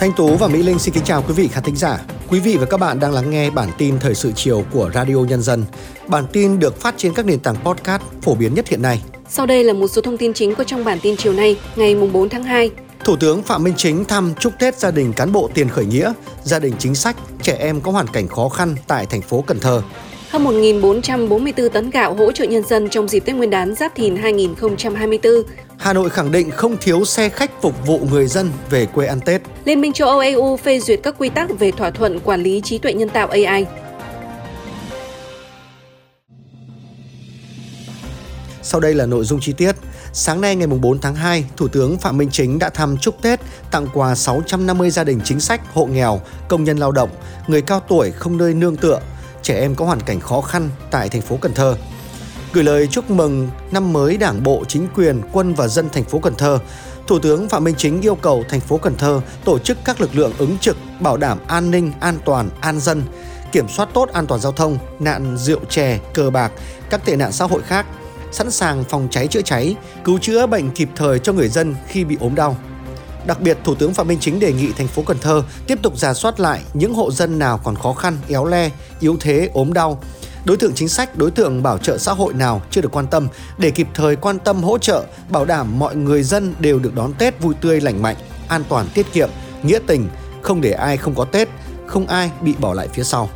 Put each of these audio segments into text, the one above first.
Thanh Tú và Mỹ Linh xin kính chào quý vị khán thính giả. Quý vị và các bạn đang lắng nghe bản tin thời sự chiều của Radio Nhân dân. Bản tin được phát trên các nền tảng podcast phổ biến nhất hiện nay. Sau đây là một số thông tin chính có trong bản tin chiều nay, ngày 4 tháng 2. Thủ tướng Phạm Minh Chính thăm chúc Tết gia đình cán bộ tiền khởi nghĩa, gia đình chính sách, trẻ em có hoàn cảnh khó khăn tại thành phố Cần Thơ. Hơn 1.444 tấn gạo hỗ trợ nhân dân trong dịp Tết Nguyên đán Giáp Thìn 2024. Hà Nội khẳng định không thiếu xe khách phục vụ người dân về quê ăn Tết. Liên minh châu Âu EU phê duyệt các quy tắc về thỏa thuận quản lý trí tuệ nhân tạo AI. Sau đây là nội dung chi tiết. Sáng nay ngày 4 tháng 2, Thủ tướng Phạm Minh Chính đã thăm chúc Tết, tặng quà 650 gia đình chính sách, hộ nghèo, công nhân lao động, người cao tuổi không nơi nương tựa, trẻ em có hoàn cảnh khó khăn tại thành phố Cần Thơ. Gửi lời chúc mừng năm mới Đảng bộ, chính quyền, quân và dân thành phố Cần Thơ, Thủ tướng Phạm Minh Chính yêu cầu thành phố Cần Thơ tổ chức các lực lượng ứng trực bảo đảm an ninh, an toàn, an dân, kiểm soát tốt an toàn giao thông, nạn rượu chè, cờ bạc, các tệ nạn xã hội khác, sẵn sàng phòng cháy chữa cháy, cứu chữa bệnh kịp thời cho người dân khi bị ốm đau. Đặc biệt, Thủ tướng Phạm Minh Chính đề nghị thành phố Cần Thơ tiếp tục giả soát lại những hộ dân nào còn khó khăn, éo le, yếu thế, ốm đau, đối tượng chính sách, đối tượng bảo trợ xã hội nào chưa được quan tâm để kịp thời quan tâm hỗ trợ, bảo đảm mọi người dân đều được đón Tết vui tươi lành mạnh, an toàn tiết kiệm, nghĩa tình, không để ai không có Tết, không ai bị bỏ lại phía sau.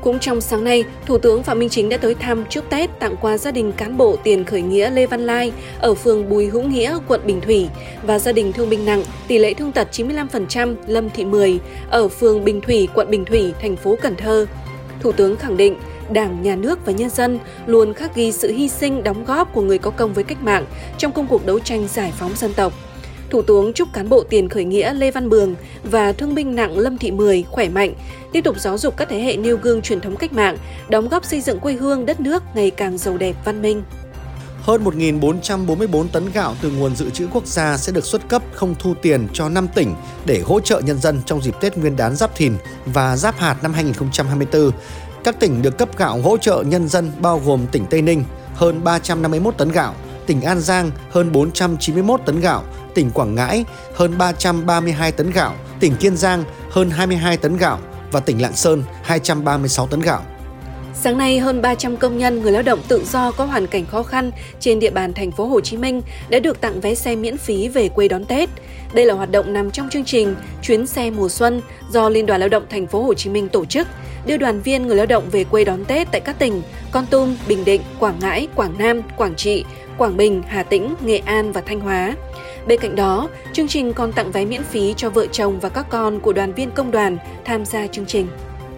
Cũng trong sáng nay, Thủ tướng Phạm Minh Chính đã tới thăm chúc Tết tặng quà gia đình cán bộ tiền khởi nghĩa Lê Văn Lai ở phường Bùi Hữu Nghĩa, quận Bình Thủy và gia đình thương binh nặng tỷ lệ thương tật 95% Lâm Thị Mười ở phường Bình Thủy, quận Bình Thủy, thành phố Cần Thơ. Thủ tướng khẳng định Đảng, Nhà nước và nhân dân luôn khắc ghi sự hy sinh đóng góp của người có công với cách mạng trong công cuộc đấu tranh giải phóng dân tộc. Thủ tướng chúc cán bộ tiền khởi nghĩa Lê Văn Bường và thương binh nặng Lâm Thị Mười khỏe mạnh, tiếp tục giáo dục các thế hệ nêu gương truyền thống cách mạng, đóng góp xây dựng quê hương đất nước ngày càng giàu đẹp văn minh. Hơn 1.444 tấn gạo từ nguồn dự trữ quốc gia sẽ được xuất cấp không thu tiền cho 5 tỉnh để hỗ trợ nhân dân trong dịp Tết Nguyên đán Giáp Thìn và Giáp Hạt năm 2024. Các tỉnh được cấp gạo hỗ trợ nhân dân bao gồm tỉnh Tây Ninh hơn 351 tấn gạo, tỉnh An Giang hơn 491 tấn gạo, tỉnh Quảng Ngãi hơn 332 tấn gạo, tỉnh Kiên Giang hơn 22 tấn gạo và tỉnh Lạng Sơn 236 tấn gạo. Sáng nay, hơn 300 công nhân người lao động tự do có hoàn cảnh khó khăn trên địa bàn thành phố Hồ Chí Minh đã được tặng vé xe miễn phí về quê đón Tết. Đây là hoạt động nằm trong chương trình Chuyến xe mùa xuân do Liên đoàn Lao động thành phố Hồ Chí Minh tổ chức, đưa đoàn viên người lao động về quê đón Tết tại các tỉnh Con Tum, Bình Định, Quảng Ngãi, Quảng Nam, Quảng Trị, Quảng Bình, Hà Tĩnh, Nghệ An và Thanh Hóa. Bên cạnh đó, chương trình còn tặng vé miễn phí cho vợ chồng và các con của đoàn viên công đoàn tham gia chương trình.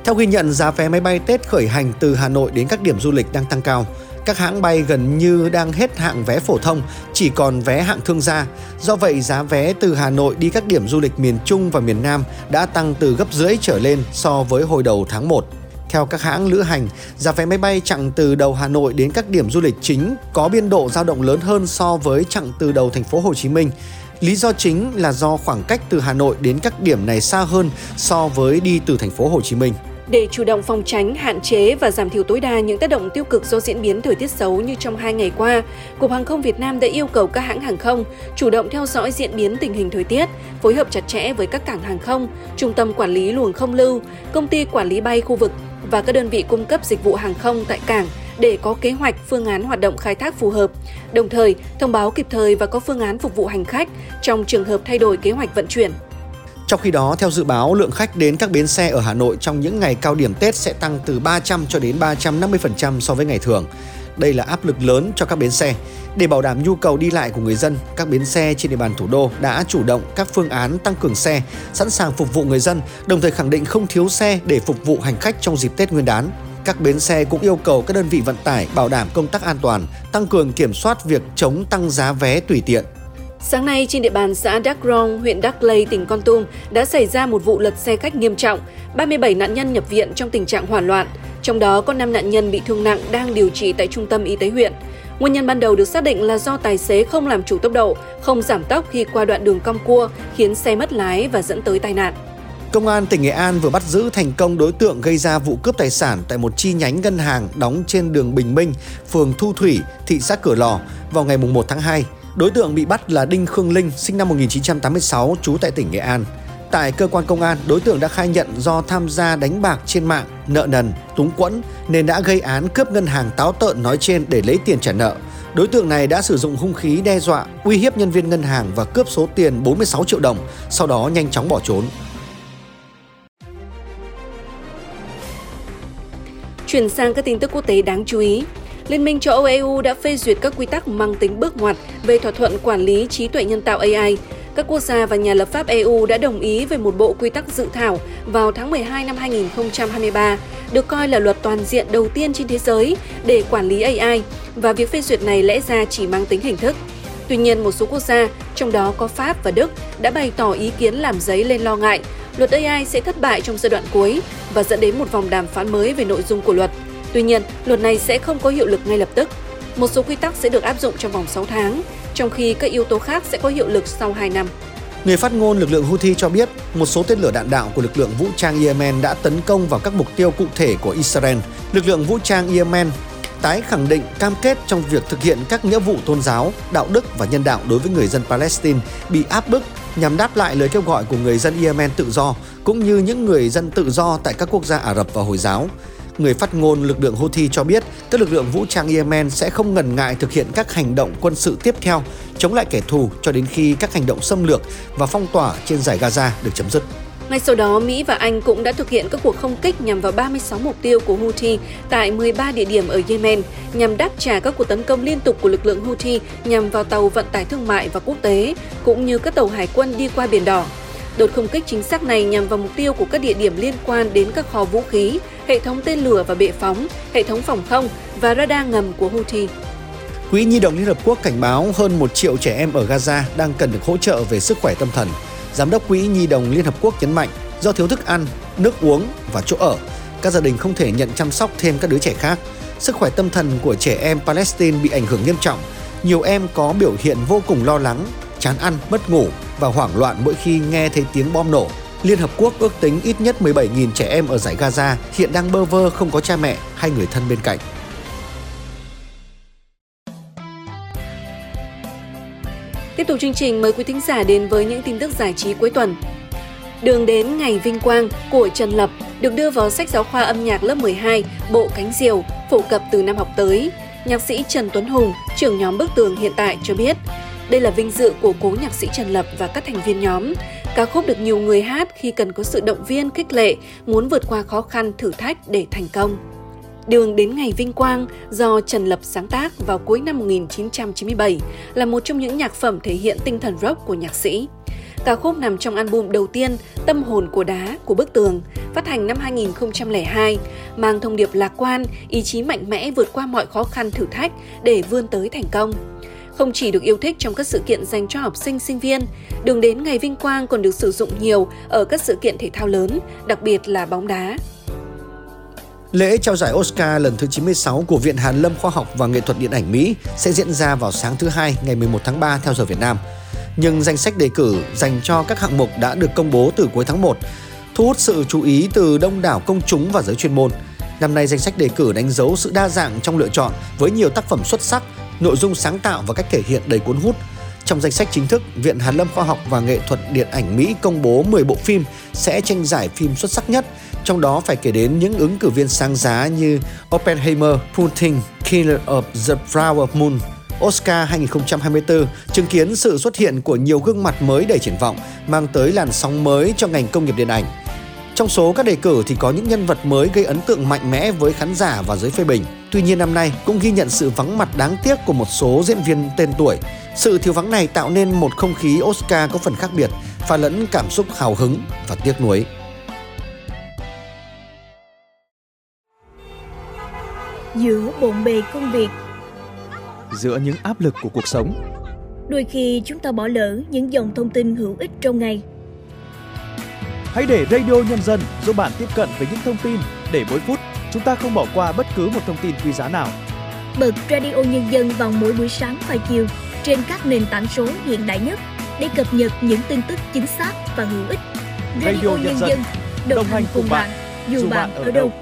Theo ghi nhận, giá vé máy bay Tết khởi hành từ Hà Nội đến các điểm du lịch đang tăng cao. Các hãng bay gần như đang hết hạng vé phổ thông, chỉ còn vé hạng thương gia. Do vậy, giá vé từ Hà Nội đi các điểm du lịch miền Trung và miền Nam đã tăng từ gấp rưỡi trở lên so với hồi đầu tháng 1. Theo các hãng lữ hành, giá vé máy bay chặng từ đầu Hà Nội đến các điểm du lịch chính có biên độ dao động lớn hơn so với chặng từ đầu thành phố Hồ Chí Minh. Lý do chính là do khoảng cách từ Hà Nội đến các điểm này xa hơn so với đi từ thành phố Hồ Chí Minh. Để chủ động phòng tránh, hạn chế và giảm thiểu tối đa những tác động tiêu cực do diễn biến thời tiết xấu như trong hai ngày qua, Cục Hàng không Việt Nam đã yêu cầu các hãng hàng không chủ động theo dõi diễn biến tình hình thời tiết, phối hợp chặt chẽ với các cảng hàng không, trung tâm quản lý luồng không lưu, công ty quản lý bay khu vực và các đơn vị cung cấp dịch vụ hàng không tại cảng để có kế hoạch phương án hoạt động khai thác phù hợp, đồng thời thông báo kịp thời và có phương án phục vụ hành khách trong trường hợp thay đổi kế hoạch vận chuyển. Trong khi đó, theo dự báo, lượng khách đến các bến xe ở Hà Nội trong những ngày cao điểm Tết sẽ tăng từ 300 cho đến 350% so với ngày thường. Đây là áp lực lớn cho các bến xe. Để bảo đảm nhu cầu đi lại của người dân, các bến xe trên địa bàn thủ đô đã chủ động các phương án tăng cường xe, sẵn sàng phục vụ người dân, đồng thời khẳng định không thiếu xe để phục vụ hành khách trong dịp Tết Nguyên đán. Các bến xe cũng yêu cầu các đơn vị vận tải bảo đảm công tác an toàn, tăng cường kiểm soát việc chống tăng giá vé tùy tiện. Sáng nay trên địa bàn xã Đắk Rong, huyện Đắk Lây, tỉnh Con Tum đã xảy ra một vụ lật xe khách nghiêm trọng, 37 nạn nhân nhập viện trong tình trạng hoảng loạn, trong đó có 5 nạn nhân bị thương nặng đang điều trị tại trung tâm y tế huyện. Nguyên nhân ban đầu được xác định là do tài xế không làm chủ tốc độ, không giảm tốc khi qua đoạn đường cong cua, khiến xe mất lái và dẫn tới tai nạn. Công an tỉnh Nghệ An vừa bắt giữ thành công đối tượng gây ra vụ cướp tài sản tại một chi nhánh ngân hàng đóng trên đường Bình Minh, phường Thu Thủy, thị xã Cửa Lò vào ngày 1 tháng 2. Đối tượng bị bắt là Đinh Khương Linh, sinh năm 1986, trú tại tỉnh Nghệ An. Tại cơ quan công an, đối tượng đã khai nhận do tham gia đánh bạc trên mạng, nợ nần, túng quẫn nên đã gây án cướp ngân hàng táo tợn nói trên để lấy tiền trả nợ. Đối tượng này đã sử dụng hung khí đe dọa, uy hiếp nhân viên ngân hàng và cướp số tiền 46 triệu đồng, sau đó nhanh chóng bỏ trốn. Chuyển sang các tin tức quốc tế đáng chú ý. Liên minh châu Âu EU đã phê duyệt các quy tắc mang tính bước ngoặt về thỏa thuận quản lý trí tuệ nhân tạo AI. Các quốc gia và nhà lập pháp EU đã đồng ý về một bộ quy tắc dự thảo vào tháng 12 năm 2023, được coi là luật toàn diện đầu tiên trên thế giới để quản lý AI, và việc phê duyệt này lẽ ra chỉ mang tính hình thức. Tuy nhiên, một số quốc gia, trong đó có Pháp và Đức, đã bày tỏ ý kiến làm giấy lên lo ngại luật AI sẽ thất bại trong giai đoạn cuối và dẫn đến một vòng đàm phán mới về nội dung của luật. Tuy nhiên, luật này sẽ không có hiệu lực ngay lập tức. Một số quy tắc sẽ được áp dụng trong vòng 6 tháng, trong khi các yếu tố khác sẽ có hiệu lực sau 2 năm. Người phát ngôn lực lượng Houthi cho biết một số tên lửa đạn đạo của lực lượng vũ trang Yemen đã tấn công vào các mục tiêu cụ thể của Israel. Lực lượng vũ trang Yemen tái khẳng định cam kết trong việc thực hiện các nghĩa vụ tôn giáo, đạo đức và nhân đạo đối với người dân Palestine bị áp bức nhằm đáp lại lời kêu gọi của người dân Yemen tự do cũng như những người dân tự do tại các quốc gia Ả Rập và Hồi giáo. Người phát ngôn lực lượng Houthi cho biết các lực lượng vũ trang Yemen sẽ không ngần ngại thực hiện các hành động quân sự tiếp theo chống lại kẻ thù cho đến khi các hành động xâm lược và phong tỏa trên giải Gaza được chấm dứt. Ngay sau đó, Mỹ và Anh cũng đã thực hiện các cuộc không kích nhằm vào 36 mục tiêu của Houthi tại 13 địa điểm ở Yemen nhằm đáp trả các cuộc tấn công liên tục của lực lượng Houthi nhằm vào tàu vận tải thương mại và quốc tế, cũng như các tàu hải quân đi qua Biển Đỏ. Đợt không kích chính xác này nhằm vào mục tiêu của các địa điểm liên quan đến các kho vũ khí, hệ thống tên lửa và bệ phóng, hệ thống phòng không và radar ngầm của Houthi. Quỹ Nhi đồng Liên Hợp Quốc cảnh báo hơn 1 triệu trẻ em ở Gaza đang cần được hỗ trợ về sức khỏe tâm thần. Giám đốc Quỹ Nhi đồng Liên Hợp Quốc nhấn mạnh, do thiếu thức ăn, nước uống và chỗ ở, các gia đình không thể nhận chăm sóc thêm các đứa trẻ khác. Sức khỏe tâm thần của trẻ em Palestine bị ảnh hưởng nghiêm trọng. Nhiều em có biểu hiện vô cùng lo lắng, chán ăn, mất ngủ và hoảng loạn mỗi khi nghe thấy tiếng bom nổ. Liên Hợp Quốc ước tính ít nhất 17.000 trẻ em ở giải Gaza hiện đang bơ vơ không có cha mẹ hay người thân bên cạnh. Tiếp tục chương trình mời quý thính giả đến với những tin tức giải trí cuối tuần. Đường đến ngày vinh quang của Trần Lập được đưa vào sách giáo khoa âm nhạc lớp 12 Bộ Cánh Diều phổ cập từ năm học tới. Nhạc sĩ Trần Tuấn Hùng, trưởng nhóm Bức Tường hiện tại cho biết, đây là vinh dự của cố nhạc sĩ Trần Lập và các thành viên nhóm. Ca khúc được nhiều người hát khi cần có sự động viên khích lệ, muốn vượt qua khó khăn thử thách để thành công. Đường đến ngày vinh quang do Trần Lập sáng tác vào cuối năm 1997 là một trong những nhạc phẩm thể hiện tinh thần rock của nhạc sĩ. Ca khúc nằm trong album đầu tiên Tâm hồn của đá của Bức Tường, phát hành năm 2002, mang thông điệp lạc quan, ý chí mạnh mẽ vượt qua mọi khó khăn thử thách để vươn tới thành công. Không chỉ được yêu thích trong các sự kiện dành cho học sinh sinh viên, đường đến ngày vinh quang còn được sử dụng nhiều ở các sự kiện thể thao lớn, đặc biệt là bóng đá. Lễ trao giải Oscar lần thứ 96 của Viện Hàn Lâm Khoa học và Nghệ thuật Điện ảnh Mỹ sẽ diễn ra vào sáng thứ hai ngày 11 tháng 3 theo giờ Việt Nam. Nhưng danh sách đề cử dành cho các hạng mục đã được công bố từ cuối tháng 1, thu hút sự chú ý từ đông đảo công chúng và giới chuyên môn. Năm nay danh sách đề cử đánh dấu sự đa dạng trong lựa chọn với nhiều tác phẩm xuất sắc, nội dung sáng tạo và cách thể hiện đầy cuốn hút. Trong danh sách chính thức, Viện Hàn Lâm Khoa học và Nghệ thuật Điện ảnh Mỹ công bố 10 bộ phim sẽ tranh giải phim xuất sắc nhất, trong đó phải kể đến những ứng cử viên sáng giá như Oppenheimer, Putin, Killer of the Flower Moon, Oscar 2024 chứng kiến sự xuất hiện của nhiều gương mặt mới đầy triển vọng, mang tới làn sóng mới cho ngành công nghiệp điện ảnh. Trong số các đề cử thì có những nhân vật mới gây ấn tượng mạnh mẽ với khán giả và giới phê bình. Tuy nhiên năm nay cũng ghi nhận sự vắng mặt đáng tiếc của một số diễn viên tên tuổi. Sự thiếu vắng này tạo nên một không khí Oscar có phần khác biệt, pha lẫn cảm xúc hào hứng và tiếc nuối. Giữa bộn bề công việc Giữa những áp lực của cuộc sống Đôi khi chúng ta bỏ lỡ những dòng thông tin hữu ích trong ngày Hãy để Radio Nhân dân giúp bạn tiếp cận với những thông tin để mỗi phút chúng ta không bỏ qua bất cứ một thông tin quý giá nào. Bật Radio Nhân dân vào mỗi buổi sáng và chiều trên các nền tảng số hiện đại nhất để cập nhật những tin tức chính xác và hữu ích. Radio, Radio Nhân, Nhân dân đồng hành cùng bạn, dù bạn ở đâu.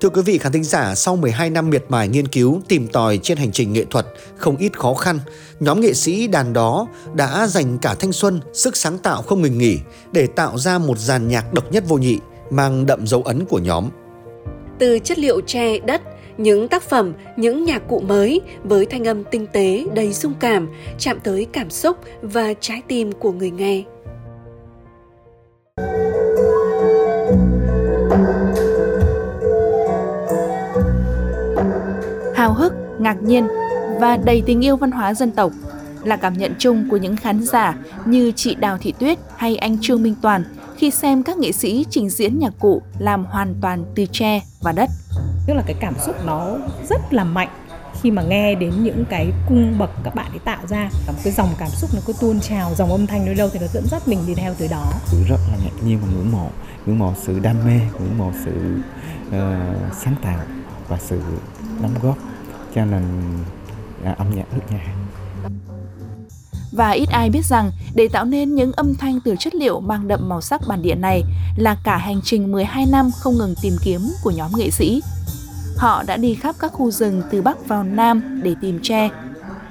Thưa quý vị khán thính giả, sau 12 năm miệt mài nghiên cứu, tìm tòi trên hành trình nghệ thuật không ít khó khăn, nhóm nghệ sĩ đàn đó đã dành cả thanh xuân, sức sáng tạo không ngừng nghỉ để tạo ra một dàn nhạc độc nhất vô nhị, mang đậm dấu ấn của nhóm. Từ chất liệu tre, đất, những tác phẩm, những nhạc cụ mới với thanh âm tinh tế, đầy dung cảm, chạm tới cảm xúc và trái tim của người nghe. hào hức, ngạc nhiên và đầy tình yêu văn hóa dân tộc là cảm nhận chung của những khán giả như chị Đào Thị Tuyết hay anh Trương Minh Toàn khi xem các nghệ sĩ trình diễn nhạc cụ làm hoàn toàn từ tre và đất. Tức là cái cảm xúc nó rất là mạnh khi mà nghe đến những cái cung bậc các bạn ấy tạo ra cả một cái dòng cảm xúc nó cứ tuôn trào dòng âm thanh nơi đâu thì nó dẫn dắt mình đi theo tới đó rất là ngạc nhiên và ngưỡng mộ ngưỡng mộ sự đam mê ngưỡng mộ sự uh, sáng tạo và sự đóng góp cho nền à, âm nhạc nước nhà. Và ít ai biết rằng để tạo nên những âm thanh từ chất liệu mang đậm màu sắc bản địa này là cả hành trình 12 năm không ngừng tìm kiếm của nhóm nghệ sĩ. Họ đã đi khắp các khu rừng từ Bắc vào Nam để tìm tre.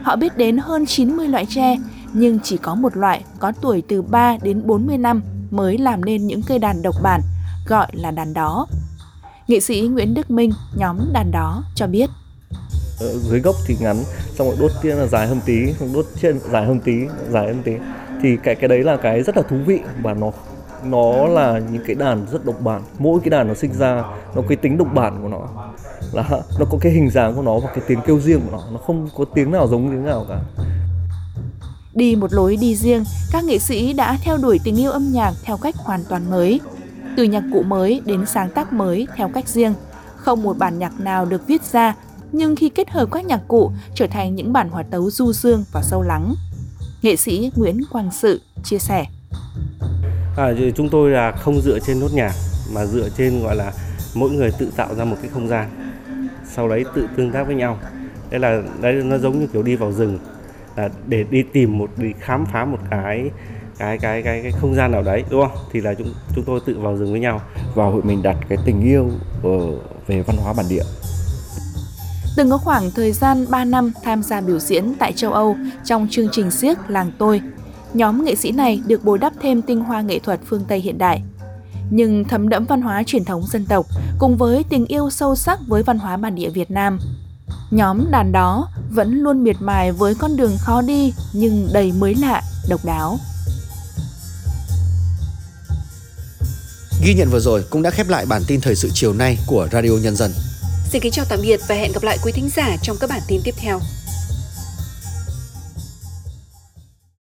Họ biết đến hơn 90 loại tre, nhưng chỉ có một loại có tuổi từ 3 đến 40 năm mới làm nên những cây đàn độc bản, gọi là đàn đó. Nghệ sĩ Nguyễn Đức Minh, nhóm đàn đó cho biết. Ở dưới gốc thì ngắn, xong rồi đốt kia là dài hơn tí, đốt trên dài hơn tí, dài hơn tí. Thì cái cái đấy là cái rất là thú vị và nó nó là những cái đàn rất độc bản. Mỗi cái đàn nó sinh ra nó cái tính độc bản của nó là nó có cái hình dáng của nó và cái tiếng kêu riêng của nó, nó không có tiếng nào giống tiếng nào cả. Đi một lối đi riêng, các nghệ sĩ đã theo đuổi tình yêu âm nhạc theo cách hoàn toàn mới. Từ nhạc cụ mới đến sáng tác mới theo cách riêng. Không một bản nhạc nào được viết ra, nhưng khi kết hợp các nhạc cụ trở thành những bản hòa tấu du dương và sâu lắng. Nghệ sĩ Nguyễn Quang Sự chia sẻ. À, chúng tôi là không dựa trên nốt nhạc mà dựa trên gọi là mỗi người tự tạo ra một cái không gian. Sau đấy tự tương tác với nhau. Đây là đấy nó giống như kiểu đi vào rừng là để đi tìm một đi khám phá một cái cái cái cái cái không gian nào đấy đúng không? Thì là chúng chúng tôi tự vào rừng với nhau. Vào hội mình đặt cái tình yêu ở về văn hóa bản địa Từng có khoảng thời gian 3 năm tham gia biểu diễn tại châu Âu trong chương trình siếc Làng Tôi, nhóm nghệ sĩ này được bồi đắp thêm tinh hoa nghệ thuật phương Tây hiện đại. Nhưng thấm đẫm văn hóa truyền thống dân tộc cùng với tình yêu sâu sắc với văn hóa bản địa Việt Nam. Nhóm đàn đó vẫn luôn miệt mài với con đường khó đi nhưng đầy mới lạ, độc đáo. Ghi nhận vừa rồi cũng đã khép lại bản tin thời sự chiều nay của Radio Nhân dân. Xin kính chào tạm biệt và hẹn gặp lại quý thính giả trong các bản tin tiếp theo.